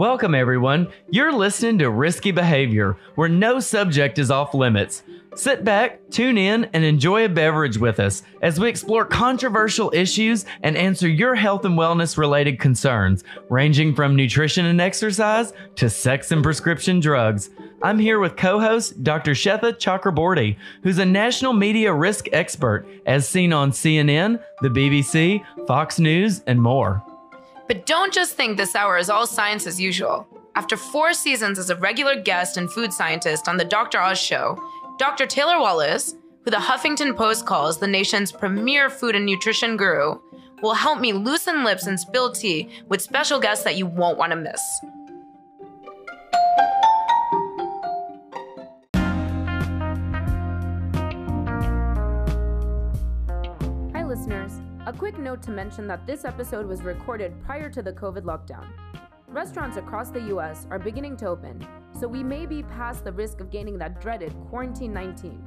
Welcome, everyone. You're listening to Risky Behavior, where no subject is off limits. Sit back, tune in, and enjoy a beverage with us as we explore controversial issues and answer your health and wellness related concerns, ranging from nutrition and exercise to sex and prescription drugs. I'm here with co host Dr. Sweta Chakraborty, who's a national media risk expert, as seen on CNN, the BBC, Fox News, and more. But don't just think this hour is all science as usual. After four seasons as a regular guest and food scientist on The Dr. Oz Show, Dr. Taylor Wallace, who the Huffington Post calls the nation's premier food and nutrition guru, will help me loosen lips and spill tea with special guests that you won't want to miss. Quick note to mention that this episode was recorded prior to the COVID lockdown. Restaurants across the US are beginning to open, so we may be past the risk of gaining that dreaded quarantine 19.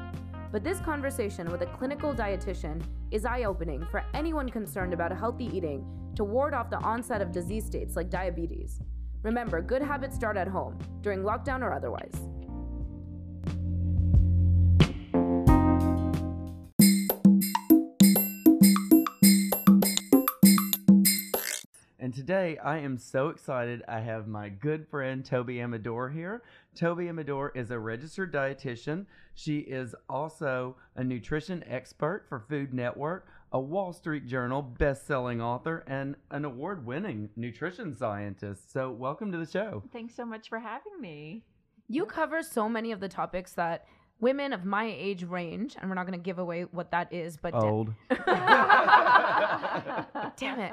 But this conversation with a clinical dietitian is eye opening for anyone concerned about healthy eating to ward off the onset of disease states like diabetes. Remember, good habits start at home, during lockdown or otherwise. And today I am so excited. I have my good friend Toby Amidor here. Toby Amidor is a registered dietitian. She is also a nutrition expert for Food Network, a Wall Street Journal best-selling author, and an award-winning nutrition scientist. So, welcome to the show. Thanks so much for having me. You cover so many of the topics that women of my age range, and we're not going to give away what that is, but da- Old. damn it,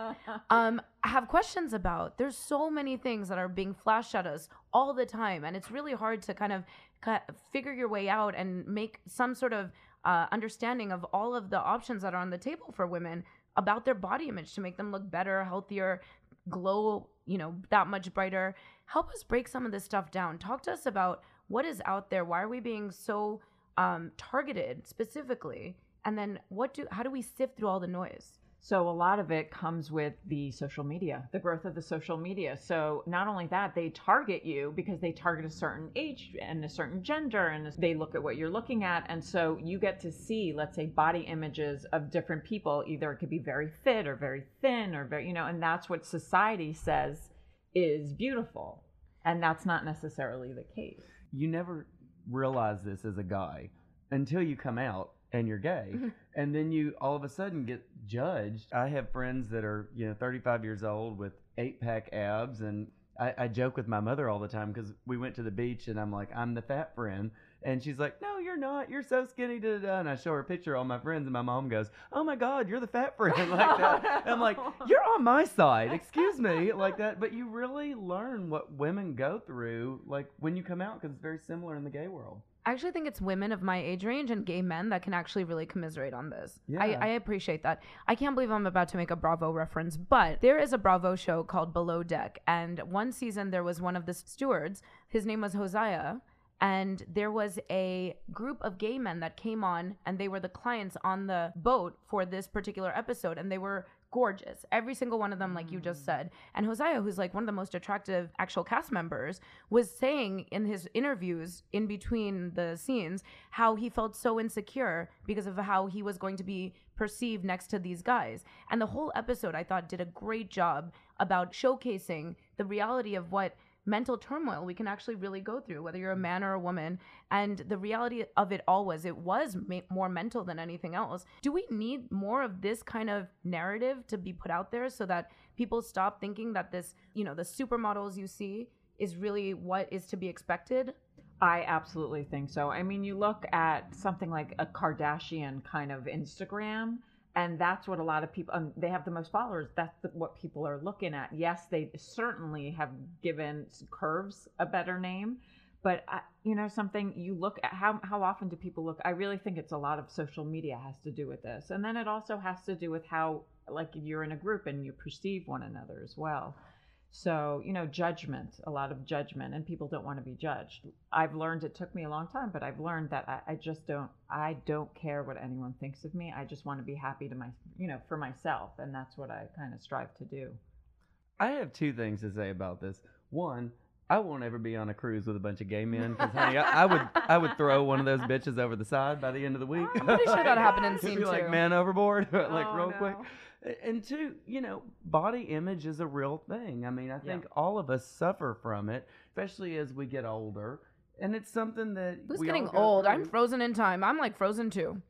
um, have questions about. There's so many things that are being flashed at us all the time, and it's really hard to kind of ki- figure your way out and make some sort of uh, understanding of all of the options that are on the table for women about their body image to make them look better, healthier, glow, you know, that much brighter. Help us break some of this stuff down. Talk to us about what is out there. Why are we being so um, targeted specifically? And then what do how do we sift through all the noise? So, a lot of it comes with the social media, the growth of the social media. So, not only that, they target you because they target a certain age and a certain gender, and they look at what you're looking at. And so, you get to see, let's say, body images of different people. Either it could be very fit or very thin or very, you know, and that's what society says is beautiful. And that's not necessarily the case. You never realize this as a guy until you come out and you're gay. And then you all of a sudden get judged. I have friends that are you know 35 years old with eight pack abs and i, I joke with my mother all the time because we went to the beach and i'm like i'm the fat friend and she's like no you're not you're so skinny da, da, da. and i show her a picture of all my friends and my mom goes oh my god you're the fat friend like that i'm like you're on my side excuse me like that but you really learn what women go through like when you come out because it's very similar in the gay world I actually think it's women of my age range and gay men that can actually really commiserate on this. I, Yeah. I appreciate that. I can't believe I'm about to make a Bravo reference, but there is a Bravo show called Below Deck. And one season there was one of the stewards, his name was Hosea. And there was a group of gay men that came on, and they were the clients on the boat for this particular episode. And they were gorgeous. Every single one of them, like you just said. And Hosea, who's like one of the most attractive actual cast members, was saying in his interviews in between the scenes how he felt so insecure because of how he was going to be perceived next to these guys. And the whole episode, I thought, did a great job about showcasing the reality of what mental turmoil we can actually really go through whether you're a man or a woman. And the reality of it all was it was ma- more mental than anything else. Do we need more of this kind of narrative to be put out there so that people stop thinking that this you know the supermodels you see is really what is to be expected? I absolutely think so. I mean, you look at something like a Kardashian kind of Instagram, and that's what a lot of people, um, they have the most followers. That's the, what people are looking at. Yes, they certainly have given curves a better name. But I, you know something, you look at how how often do people look? I really think it's a lot of social media has to do with this, and then it also has to do with how like you're in a group and you perceive one another as well. So, you know, judgment, a lot of judgment, and people don't want to be judged. I've learned it took me a long time, but I've learned that I, I just don't, I don't care what anyone thinks of me. I just want to be happy to my, you know, for myself. And that's what I kind of strive to do. I have two things to say about this. one, I won't ever be on a cruise with a bunch of gay men because, honey, I, I would I would throw one of those bitches over the side by the end of the week. I'm pretty sure that happened in scene be like two. man overboard, like Oh, real quick. no. A- And two, you know, body image is a real thing. I mean, I Yeah. think all of us suffer from it, especially as we get older. And it's something that Who's getting old? I'm frozen in time. I'm like frozen too.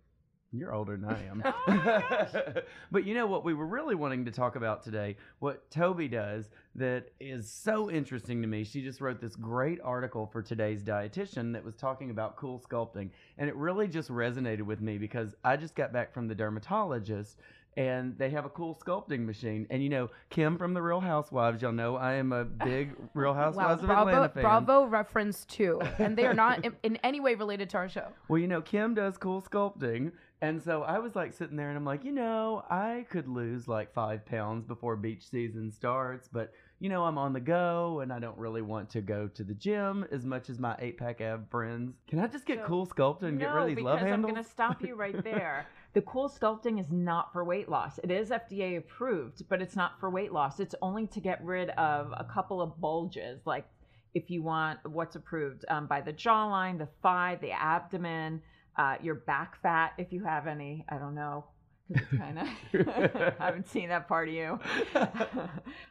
You're older than I am. Oh but you know what we were really wanting to talk about today? What Toby does that is so interesting to me. She just wrote this great article for today's dietitian that was talking about cool sculpting. And it really just resonated with me because I just got back from the dermatologist and they have a cool sculpting machine. And you know, Kim from the Real Housewives, y'all know I am a big Real Wow, Housewives of Bravo, Atlanta fan. Bravo reference too, and they are not in, in any way related to our show. Well, you know, Kim does cool sculpting. And so I was like sitting there and I'm like, you know, I could lose like five pounds before beach season starts, but you know, I'm on the go and I don't really want to go to the gym as much as my eight pack ab friends. Can I just get So- cool sculpting and get rid of these because love I'm going to stop you right there. the cool sculpting is not for weight loss. It is FDA approved, but it's not for weight loss. It's only to get rid of a couple of bulges, like if you want what's approved um, by the jawline, the thigh, the abdomen, uh, your back fat, if you have any. I don't know. 'cause kind of. I haven't seen that part of you. Uh,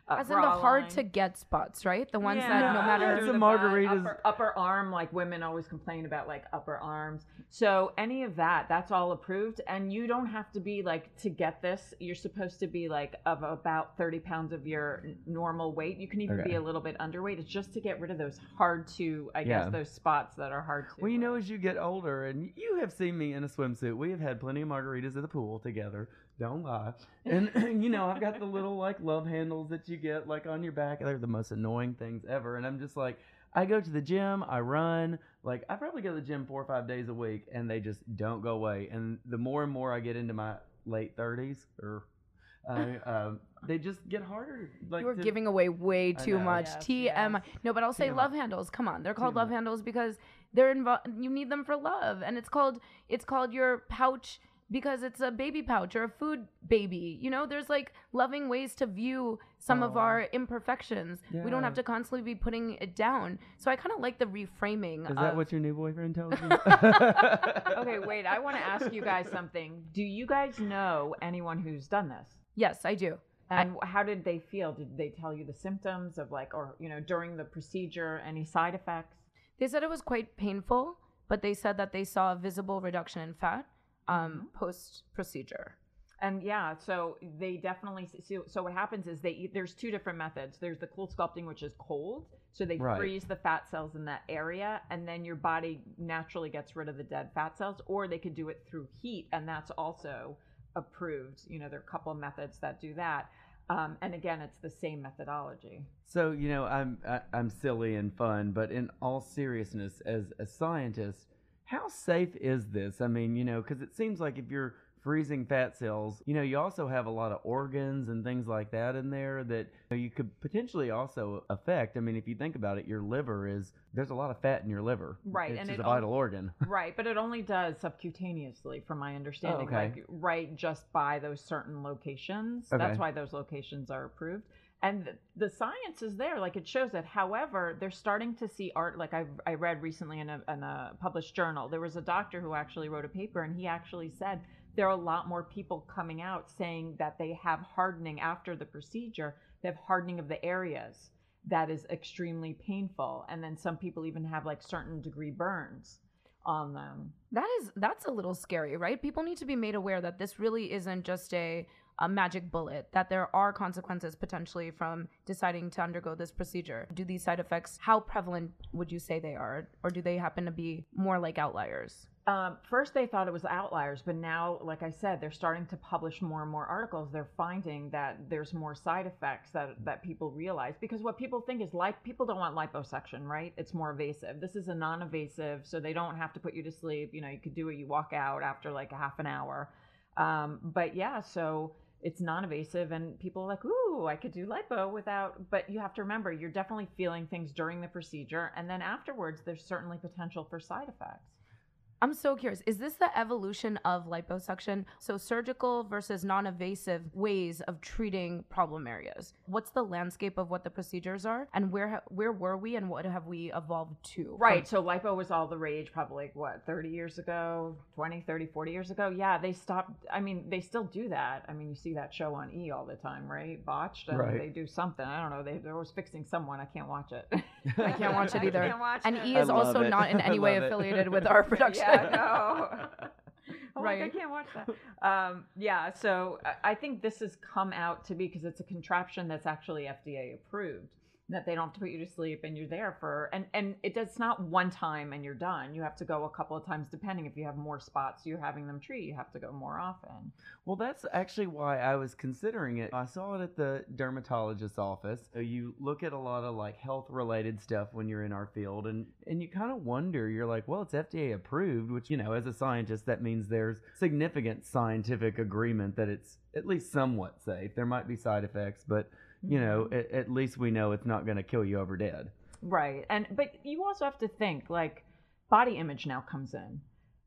As in the hard line. to get spots, right? The ones Yeah. that no matter. There's Through a the margaritas- upper, upper arm like women always complain about like upper arms so any of that that's all approved and you don't have to be like to get this you're supposed to be like of about 30 pounds of your n- normal weight you can even Okay. be a little bit underweight it's just to get rid of those hard to i Yeah. guess those spots that are hard to Well, you know, as you get older, and you have seen me in a swimsuit, we have had plenty of margaritas at the pool together. Don't lie. And you know, I've got the little like love handles that you get like on your back. They're the most annoying things ever. And I'm just like, I go to the gym, I run. Like I probably go to the gym four or five days a week, and they just don't go away. And the more and more I get into my late 30s, or uh, um, they just get harder. Like You're to- giving away way too much. Yes, TMI. yes. No, but I'll say TMI. love handles. Come on, they're called love handles because they're involved. You need them for love, and it's called it's called your pouch because it's a baby pouch or a food baby. You know, there's like loving ways to view some of our imperfections. We don't have to constantly be putting it down. So I kind of like the reframing. Is of, that what your new boyfriend tells you? okay wait i want to ask you guys something do you guys know anyone who's done this Yes, I do. And how did they feel? Did they tell you the symptoms of like, or you know, during the procedure, any side effects? They said it was quite painful, but they said that they saw a visible reduction in fat um, Mm-hmm. post procedure. And yeah, so they definitely. So, so what happens is they eat. There's two different methods. There's the cool sculpting, which is cold, so they Right. freeze the fat cells in that area, and then your body naturally gets rid of the dead fat cells. Or they could do it through heat, and that's also approved. You know, there are a couple of methods that do that. Um, and again, it's the same methodology. So you know, I'm I, I'm silly and fun, but in all seriousness, as a scientist, how safe is this? I mean, you know, because it seems like if you're freezing fat cells, you know, you also have a lot of organs and things like that in there that you, know, you could potentially also affect. I mean, if you think about it, your liver is there's a lot of fat in your liver, Right, It's and it's it a vital organ. Right, but it only does subcutaneously, from my understanding. okay. Like right just by those certain locations. Okay. That's why those locations are approved. And th- the science is there, like it shows it. However, they're starting to see art. Like I, I read recently in a, in a published journal, there was a doctor who actually wrote a paper, and he actually said there are a lot more people coming out saying that they have hardening after the procedure. They have hardening of the areas that is extremely painful, and then some people even have like certain degree burns on them. That is that's a little scary, right? People need to be made aware that this really isn't just a a magic bullet, that there are consequences potentially from deciding to undergo this procedure. Do these side effects how prevalent would you say they are or do they happen to be more like outliers? Um, first, they thought it was outliers, but now, like I said, they're starting to publish more and more articles. They're finding that there's more side effects that, that people realize because what people think is like people don't want liposuction, right? It's more evasive. This is a non-evasive, so they don't have to put you to sleep. You know, you could do it. You walk out after like a half an hour. Um, but yeah, so it's non-invasive and people are like, "Ooh, I could do lipo without." But you have to remember, you're definitely feeling things during the procedure, and then afterwards, there's certainly potential for side effects. I'm so curious. Is this the evolution of liposuction? So surgical versus non-invasive ways of treating problem areas. What's the landscape of what the procedures are, and where ha- where were we, and what have we evolved to? Right. So lipo was all the rage probably like, what, 30 years ago, 20, 30, 40 years ago. Yeah, they stopped. I mean, they still do that. I mean, you see that show on E all the time, right? Botched. And Right. They do something. I don't know. They, they're always fixing someone. I can't watch it. I can't watch it either. I can't watch And it. E I is also it. not in any way affiliated with our production. Yeah, no. I'm Right. Like, I can't watch that. Um, yeah, so I- I think this has come out to be because it's a contraption that's actually FDA approved. That they don't have to put you to sleep and you're there for and and it does not one time and you're done. You have to go a couple of times depending if you have more spots you're having them treat. You have to go more often. Well, that's actually why I was considering it. I saw it at the dermatologist's office. So you look at a lot of like health related stuff when you're in our field and and you kind of wonder, you're like, well, it's FDA approved, which, you know, as a scientist that means there's significant scientific agreement that it's at least somewhat safe. There might be side effects, but you know, Mhm. at, at least we know it's not going to kill you over dead. Right. And but you also have to think like body image now comes in.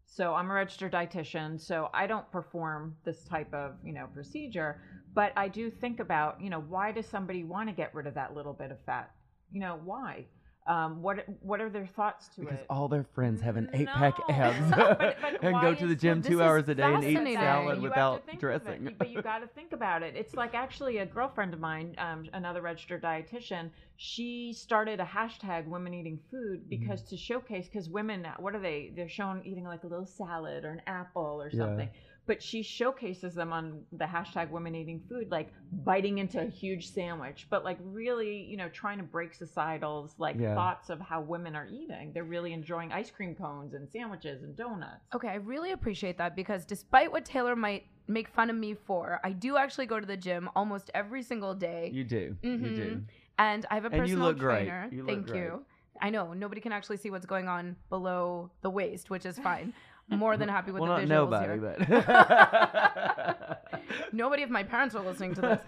So I'm a registered dietitian, so I don't perform this type of, you know, procedure, but I do think about, you know, why does somebody want to get rid of that little bit of fat? You know, why? Um, what what are their thoughts to Because it? Because all their friends have an eight pack No. abs But- but and go to the gym two hours a day and eat salad You without it. dressing. But you got to think about it. It's like actually a girlfriend of mine, um, another registered dietitian. She started a hashtag Women Eating Food because to showcase because women, what are they? They're shown eating like a little salad or an apple or Yeah. Something. But she showcases them on the hashtag Women Eating Food, like biting into a huge sandwich, but like really, you know, trying to break societal's like Yeah. thoughts of how women are eating. They're really enjoying ice cream cones and sandwiches and donuts. Okay, I really appreciate that because despite what Taylor might make fun of me for, I do actually go to the gym almost every single day. You do. You do. Mhm. and I have a And you personal look great. trainer. You look Thank great. you. I know nobody can actually see what's going on below the waist, which is fine. More than happy with well, the visuals nobody, here. but Nobody of my parents are listening to this.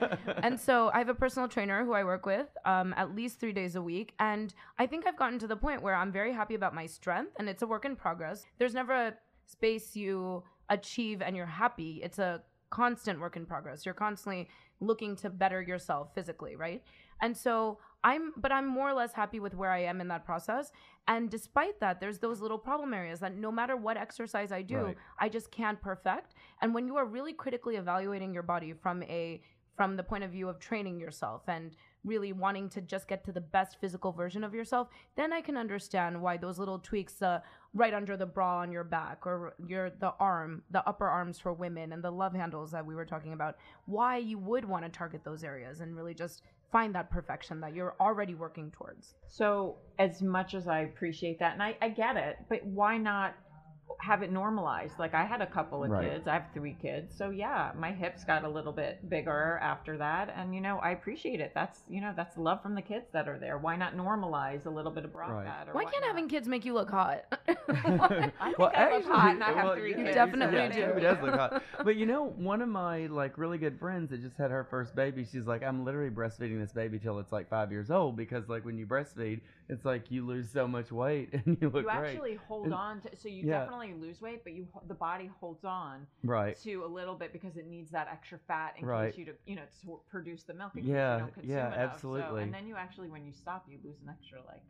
And so I have a personal trainer who I work with um, at least three days a week. And I think I've gotten to the point where I'm very happy about my strength and it's a work in progress. There's never a space you achieve and you're happy. It's a constant work in progress. You're constantly looking to better yourself physically, right? And so I'm, but I'm more or less happy with where I am in that process. And despite that, there's those little problem areas that no matter what exercise I do, Right. I just can't perfect. And when you are really critically evaluating your body from a from the point of view of training yourself and really wanting to just get to the best physical version of yourself, then I can understand why those little tweaks, uh, right under the bra on your back or your the arm, the upper arms for women, and the love handles that we were talking about, why you would want to target those areas and really just find that perfection that you're already working towards. So, as much as I appreciate that, and I, I get it, but why not have it normalized? Like, I had a couple of Right. kids, I have three kids. So, yeah, my hips got a little bit bigger after that. And, you know, I appreciate it. That's, you know, that's love from the kids that are there. Why not normalize a little bit of bra Right. fat? Or Why can't whatnot? having kids make you look hot? I think I look hot and I have three You kids, definitely yeah, do. She does look hot. But you know, one of my like really good friends that just had her first baby, she's like, I'm literally breastfeeding this baby till it's like five years old because like when you breastfeed, it's like you lose so much weight and you look You great. actually hold And- on to, so you Yeah. definitely lose weight, but you the body holds on right. to a little bit because it needs that extra fat in Right. case you to you know to produce the milk. in case Yeah, you don't consume yeah, enough. So- absolutely. and then you actually, when you stop, you lose an extra like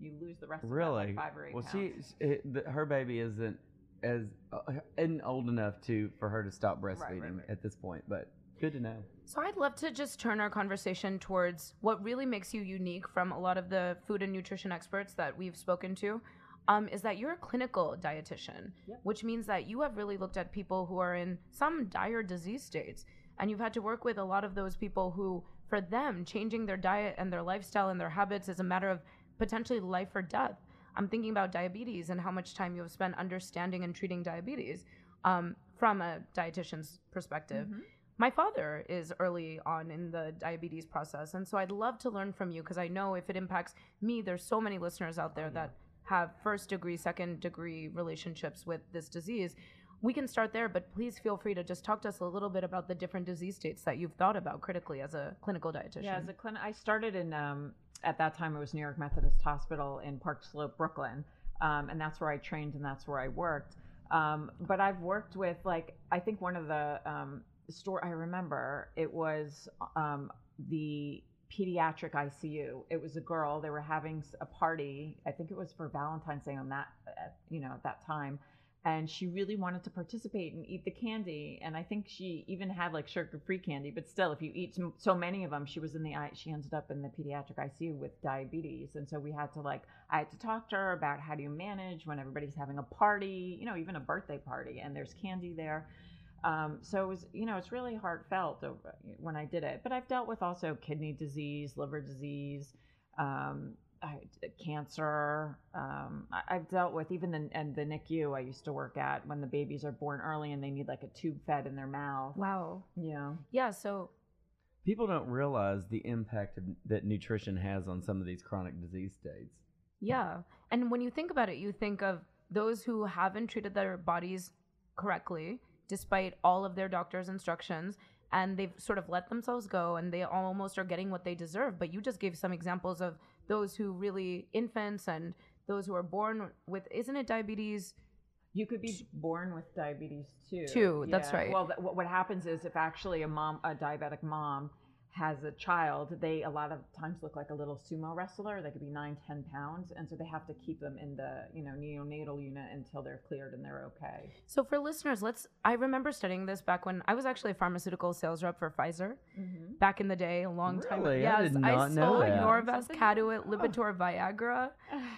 you lose the rest of that, Really? like five or eight Well, pounds. she, she it, the, her baby isn't as uh, isn't old enough to for her to stop breastfeeding right, right. at this point, but good to know. So I'd love to just turn our conversation towards what really makes you unique from a lot of the food and nutrition experts that we've spoken to. Um, is that you're a clinical dietitian, Yep. which means that you have really looked at people who are in some dire disease states, and you've had to work with a lot of those people who, for them, changing their diet and their lifestyle and their habits is a matter of potentially life or death. I'm thinking about diabetes and how much time you have spent understanding and treating diabetes um, from a dietitian's perspective Mhm. My father is early on in the diabetes process and so i'd love to learn from you because i know if it impacts me there's so many listeners out there that have first degree second degree relationships with this disease we can start there but please feel free to just talk to us a little bit about the different disease states that you've thought about critically as a clinical dietitian Yeah, as a clinic, I started in um, at that time it was New York Methodist Hospital in Park Slope, Brooklyn. um, and that's where I trained and that's where I worked. Um, but I've worked with like I think one of the store I remember it was um, the pediatric ICU. It was a girl. They were having a party. I think it was for Valentine's Day on that, uh, you know, at that time. And she really wanted to participate and eat the candy. And I think she even had like sugar-free candy. But still, if you eat so many of them, she was in the. She ended up in the pediatric ICU with diabetes. And so we had to like, I had to talk to her about how do you manage when everybody's having a party, you know, even a birthday party, and there's candy there. Um, so it was, you know, it's really heartfelt when I did it. But I've dealt with also kidney disease, liver disease, um, I, cancer. Um, I, I've dealt with even the and the NICU I used to work at when the babies are born early and they need like a tube fed in their mouth. Wow. Yeah. Yeah. So People don't realize the impact of, that nutrition has on some of these chronic disease states. Yeah. And when you think about it, you think of those who haven't treated their bodies correctly, despite all of their doctor's instructions, and they've sort of let themselves go and they almost are getting what they deserve. But you just gave some examples of those who really, infants and those who are born with, isn't it diabetes? You could be born with diabetes too. Too, that's right. Well, th- what what happens is if actually a mom, a diabetic mom, has a child, they a lot of times look like a little sumo wrestler. They could be nine, ten pounds, and so they have to keep them in the you know neonatal unit until they're cleared and they're okay. So for listeners, let's, I remember studying this back when I was actually a pharmaceutical sales rep for Pfizer Mm-hmm. back in the day, a long time ago. Really? I did not know sold that. Norvasc, Something- Caduet, Lipitor, Viagra.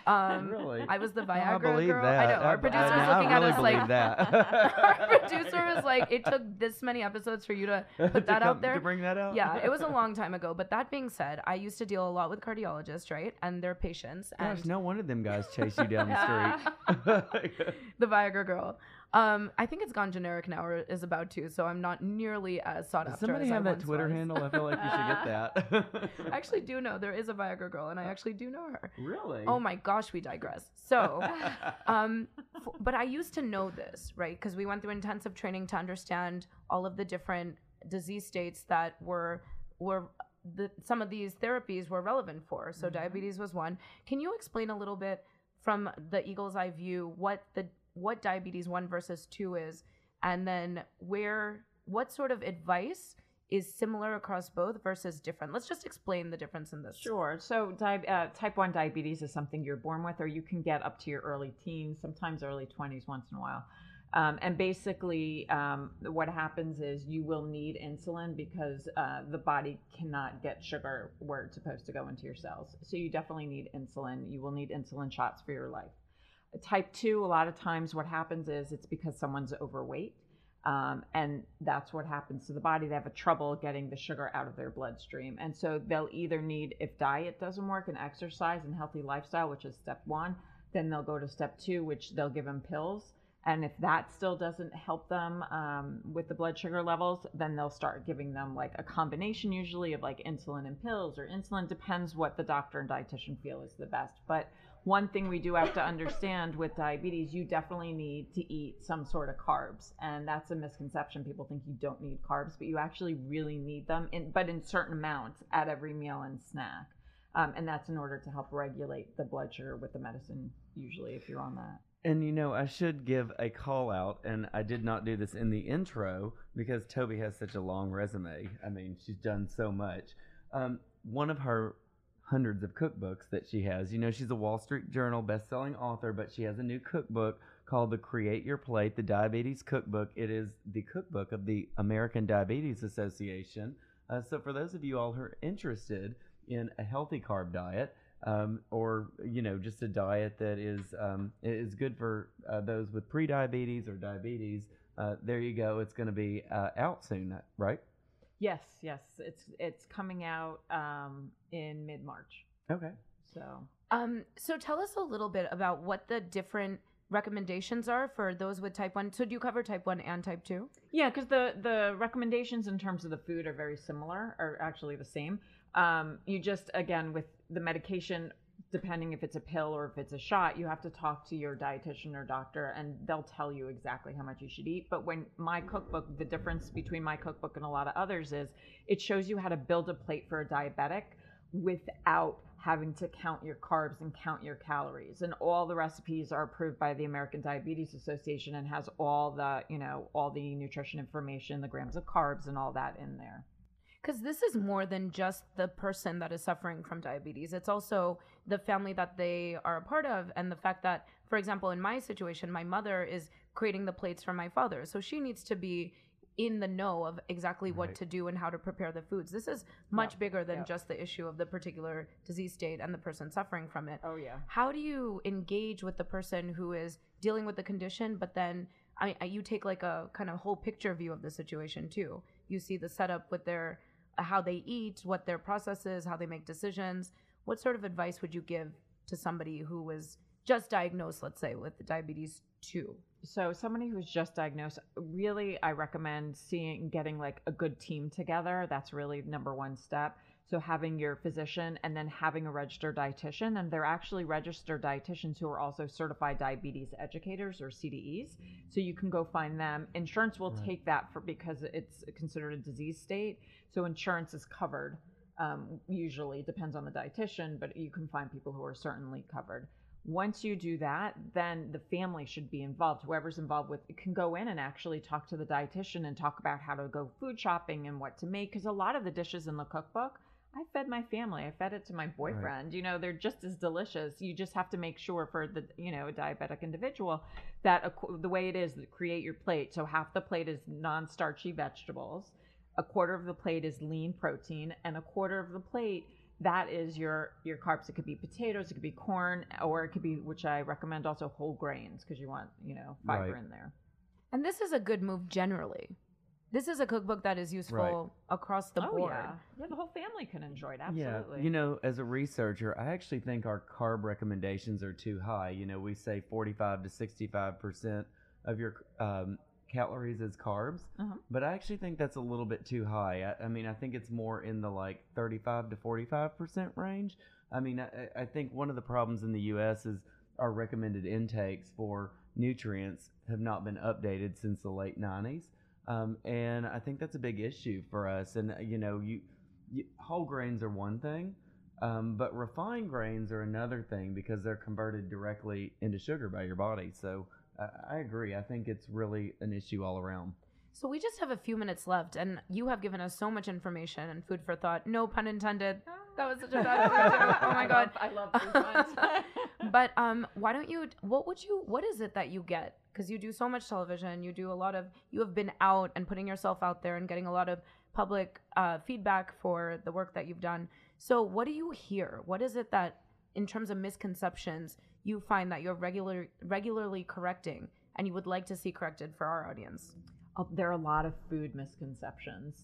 Um, Really? I was the I Viagra believe girl. that. I know. Our I- producer's I- I looking at really us like. that. our producer was like, "It took this many episodes for you to put To that out there." To bring that out? yeah, it was a long time ago. But that being said, I used to deal a lot with cardiologists, right, and their patients, Gosh, and no one of them guys chase you down the street. the Viagra girl. Um, I think it's gone generic now, or is about to. So I'm not nearly as sought Does after. somebody as I have that Twitter was. handle? I feel like you should get that. I actually do know there is a Viagra girl, and I actually do know her. really? Oh my gosh, we digress. So, um, f- but I used to know this, right? Because we went through intensive training to understand all of the different disease states that were were the some of these therapies were relevant for. So Mhm. diabetes was one. Can you explain a little bit from the eagle's eye view what the what diabetes one versus two is, and then where what sort of advice is similar across both versus different? Let's just explain the difference in this. Sure. So, di- uh, type 1 diabetes is something you're born with, or you can get up to your early teens, sometimes early 20s once in a while. Um, and basically, um, what happens is you will need insulin because uh, the body cannot get sugar where it's supposed to go into your cells. So, you definitely need insulin. You will need insulin shots for your life. Type 2, a lot of times, what happens is it's because someone's overweight. Um, and that's what happens to the body. They have a trouble getting the sugar out of their bloodstream. And so they'll either need, if diet doesn't work, and exercise and healthy lifestyle, which is step one, then they'll go to step two, which they'll give them pills. And if that still doesn't help them um, with the blood sugar levels, then they'll start giving them like a combination, usually of like insulin and pills or insulin, depends what the doctor and dietitian feel is the best. But one thing we do have to understand with diabetes, you definitely need to eat some sort of carbs. And that's a misconception. People think you don't need carbs, but you actually really need them, in, but in certain amounts at every meal and snack. Um, and that's in order to help regulate the blood sugar with the medicine, usually, if you're on that. And you know, I should give a call out, and I did not do this in the intro because Toby has such a long resume. I mean, she's done so much. Um, one of her hundreds of cookbooks that she has, you know, she's a Wall Street Journal best-selling author, but she has a new cookbook called the Create Your Plate, the Diabetes Cookbook. It is the cookbook of the American Diabetes Association. Uh, so for those of you all who are interested in a healthy carb diet, um, or you know just a diet that is um, is good for uh, those with pre-diabetes or diabetes. Uh, there you go. It's going to be uh, out soon, right? Yes, yes. It's it's coming out um, in mid March. Okay. So Um, so tell us a little bit about what the different recommendations are for those with type 1. So do you cover type 1 and type 2? Yeah, because the the recommendations in terms of the food are very similar, are actually the same. Um, you just again with the medication, depending if it's a pill or if it's a shot, you have to talk to your dietitian or doctor, and they'll tell you exactly how much you should eat. But when my cookbook, the difference between my cookbook and a lot of others is, it shows you how to build a plate for a diabetic without having to count your carbs and count your calories and all the recipes are approved by the American Diabetes Association and has all the you know all the nutrition information the grams of carbs and all that in there because this is more than just the person that is suffering from diabetes. It's also the family that they are a part of and the fact that for example in my situation my mother is creating the plates for my father. So she needs to be in the know of exactly what Right. to do and how to prepare the foods. This is much Yep, bigger than yep. just the issue of the particular disease state and the person suffering from it. Oh yeah. How do you engage with the person who is dealing with the condition but then I, I you take like a kind of whole picture view of the situation too. You see the setup with their how they eat what their process is how they make decisions. What sort of advice would you give to somebody who was just diagnosed let's say with diabetes 2 so somebody who's just diagnosed really i recommend seeing getting like a good team together. That's really number one step. So having your physician and then having a registered dietitian and they're actually registered dietitians who are also certified diabetes educators or cdes so you can go find them. Insurance will Right. take that for because it's considered a disease state. So insurance is covered um, usually depends on the dietitian but you can find people who are certainly covered once you do that, then the family should be involved. Whoever's involved with it can go in and actually talk to the dietitian and talk about how to go food shopping and what to make. Because a lot of the dishes in the cookbook, I fed my family. I fed it to my boyfriend. You know, they're just as delicious. You just have to make sure for the you know a diabetic individual that ac- the way it is, create your plate. So half the plate is non-starchy vegetables, a quarter of the plate is lean protein, and a quarter of the plate that is your your carbs. It could be potatoes it could be corn or it could be which i recommend also whole grains because you want you know fiber Right. in there. And this is a good move generally. This is a cookbook that is useful across the oh board. yeah. Yeah the whole family can enjoy it absolutely Yeah, absolutely. You know, as a researcher, I actually think our carb recommendations are too high. You know, we say 45 to 65 percent of your um, calories as carbs, Uh-huh. but I actually think that's a little bit too high. I, I mean, I think it's more in the like 35 to 45 percent range. I mean, I, I- think one of the problems in the U.S. is our recommended intakes for nutrients have not been updated since the late 90s. Um, and I think that's a big issue for us. And, you know, you, you whole grains are one thing, um, but refined grains are another thing because they're converted directly into sugar by your body. So I, I agree. I think it's really an issue all around. So we just have a few minutes left, and you have given us so much information and food for thought. No pun intended. That was such a bad word. Oh my god. i love, I love these. But um, why don't you? What would you? What is it that you get? Because you do so much television, you do a lot of. You have been out and putting yourself out there and getting a lot of public uh, feedback for the work that you've done. So what do you hear? What is it that, in terms of misconceptions, you find that you're regular regularly correcting, and you would like to see corrected for our audience? Oh, there are a lot of food misconceptions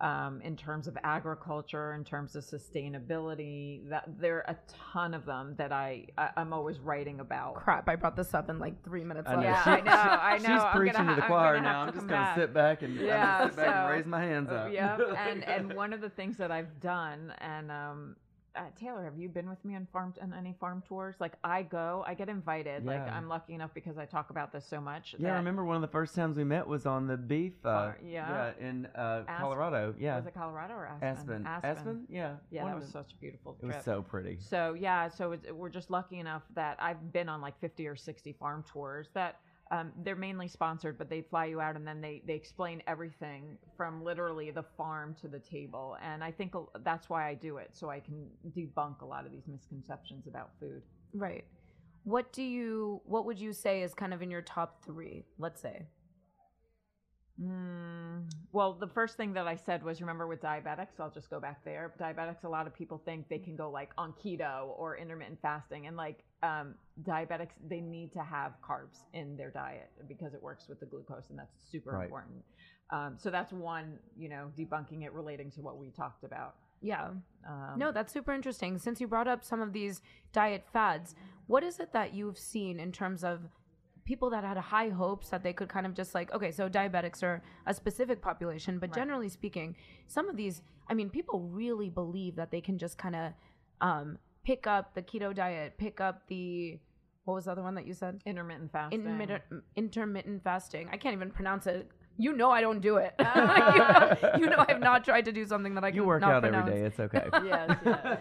um, in terms of agriculture, in terms of sustainability. That there are a ton of them that I, I I'm always writing about. Crap! I brought this up in like three minutes. I know. Yeah, She- I know, I She's know. I'm preaching gonna to the ha- I'm choir now. I'm just gonna back. sit back and Yeah, sit back and raise my hands up. Yep. and and one of the things that I've done, and um, uh, Taylor, have you been with me on farm on any farm tours? Like I go, I get invited. Like I'm lucky enough because I talk about this so much. Yeah, I remember one of the first times we met was on the beef. Uh, Far- yeah. in uh, Aspen. Colorado. Yeah, Was it Colorado or Aspen. Aspen? Aspen. Yeah. Yeah, one that was such a beautiful Trip. It was so pretty. So yeah, so it's, we're just lucky enough that I've been on like 50 or 60 farm tours that um, they're mainly sponsored, but they fly you out and then they they explain everything from literally the farm to the table, and I think that's why I do it, so I can debunk a lot of these misconceptions about food. Right. What do you? What would you say is kind of in your top three? Let's say. Mm, well, the first thing that I said was remember with diabetics, I'll just go back there. Diabetics, a lot of people think they can go like on keto or intermittent fasting. And like um, diabetics, they need to have carbs in their diet because it works with the glucose and that's super Right. important. Um, so that's one, you know, debunking it relating to what we talked about. Yeah. Um, No, that's super interesting. Since you brought up some of these diet fads, what is it that you've seen in terms of people that had high hopes that they could kind of just like, okay, so diabetics are a specific population, but Right. generally speaking, some of these, I mean, people really believe that they can just kind of um, pick up the keto diet, pick up the, what was the other one that you said? intermittent fasting. Intermittent, intermittent fasting. I can't even pronounce it. You know I don't do it. you, know, you know I've not tried to do something that I can You work not out pronounce. every day. It's okay. Yes, yes.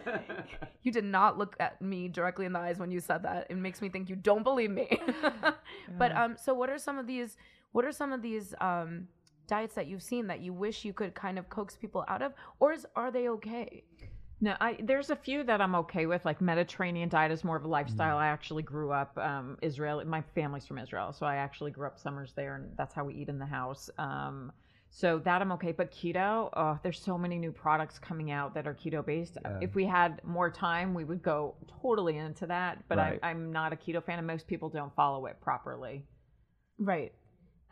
You did not look at me directly in the eyes when you said that. It makes me think you don't believe me. but um, so what are some of these? What are some of these um diets that you've seen that you wish you could kind of coax people out of, or is are they okay? No, I, there's a few that I'm okay with. Like Mediterranean diet is more of a lifestyle. Mm. I actually grew up um, Israel. My family's from Israel, so I actually grew up summers there, and that's how we eat in the house. Um, so that I'm okay. But keto, oh, there's so many new products coming out that are keto based. Yeah. If we had more time, we would go totally into that. But Right. I, I'm not a keto fan, and most people don't follow it properly. Right.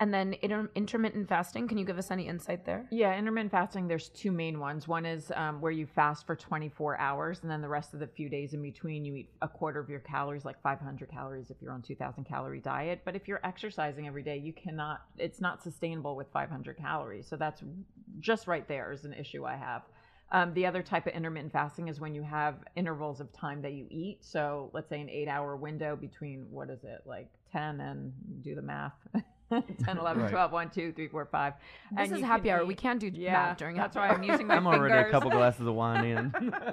And then inter- intermittent fasting. Can you give us any insight there? Yeah, intermittent fasting, there's two main ones. One is um, where you fast for 24 hours, and then the rest of the few days in between, you eat a quarter of your calories, like 500 calories if you're on 2,000 calorie diet. But if you're exercising every day, you cannot, it's not sustainable with 500 calories. So that's just right there is an issue I have. Um, the other type of intermittent fasting is when you have intervals of time that you eat. So let's say an eight hour window between, what is it, like 10 and do the math. 10, 11, Right. 12, 1, 2, 3, 4, 5. This And is you happy hour. eat- We can't do yeah, math during that's happy why I'm using my I'm already a couple glasses of wine in.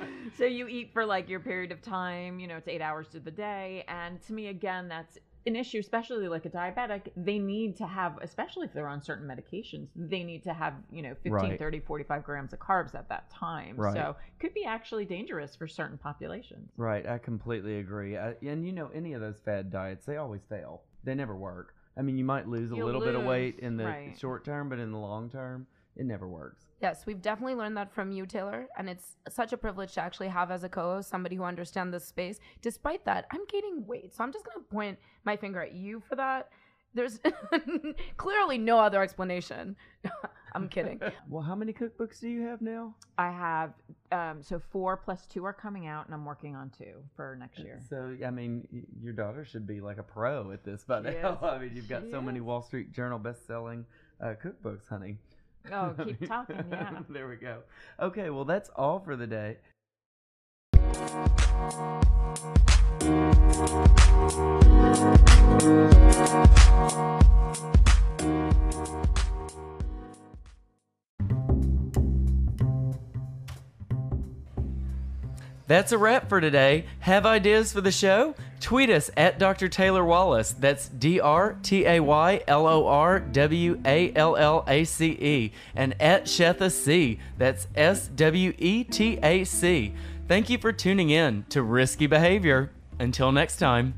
so you eat for like your period of time, you know, it's eight hours to the day. And to me, again, that's an issue, especially like a diabetic. They need to have, especially if they're on certain medications, they need to have, you know, 15, Right. 30, 45 grams of carbs at that time. Right. So could be actually dangerous for certain populations. Right, I completely agree. I, and you know, any of those fad diets, they always fail. They never work. I mean, you might lose a You little bit of weight in the right. short term, but in the long term, it never works. Yes, we've definitely learned that from you, Taylor, and it's such a privilege to actually have as a co-host somebody who understands this space. Despite that, I'm gaining weight, so I'm just gonna point my finger at you for that. There's clearly no other explanation. I'm kidding. Well, how many cookbooks do you have now? I have, um, so four plus two are coming out, and I'm working on two for next year. So, I mean, your daughter should be like a pro at this by She now. is. I mean, you've got She so many. Wall Street Journal best-selling uh, cookbooks, honey. Oh, keep talking, yeah. there we go. Okay, well, that's all for the day. That's a wrap for today. Have ideas for the show? Tweet us at Dr. Taylor Wallace. That's D R T A Y L O R W A L L A C E. And at Sweta C. That's S W E T A C. Thank you for tuning in to Risky Behavior. Until next time.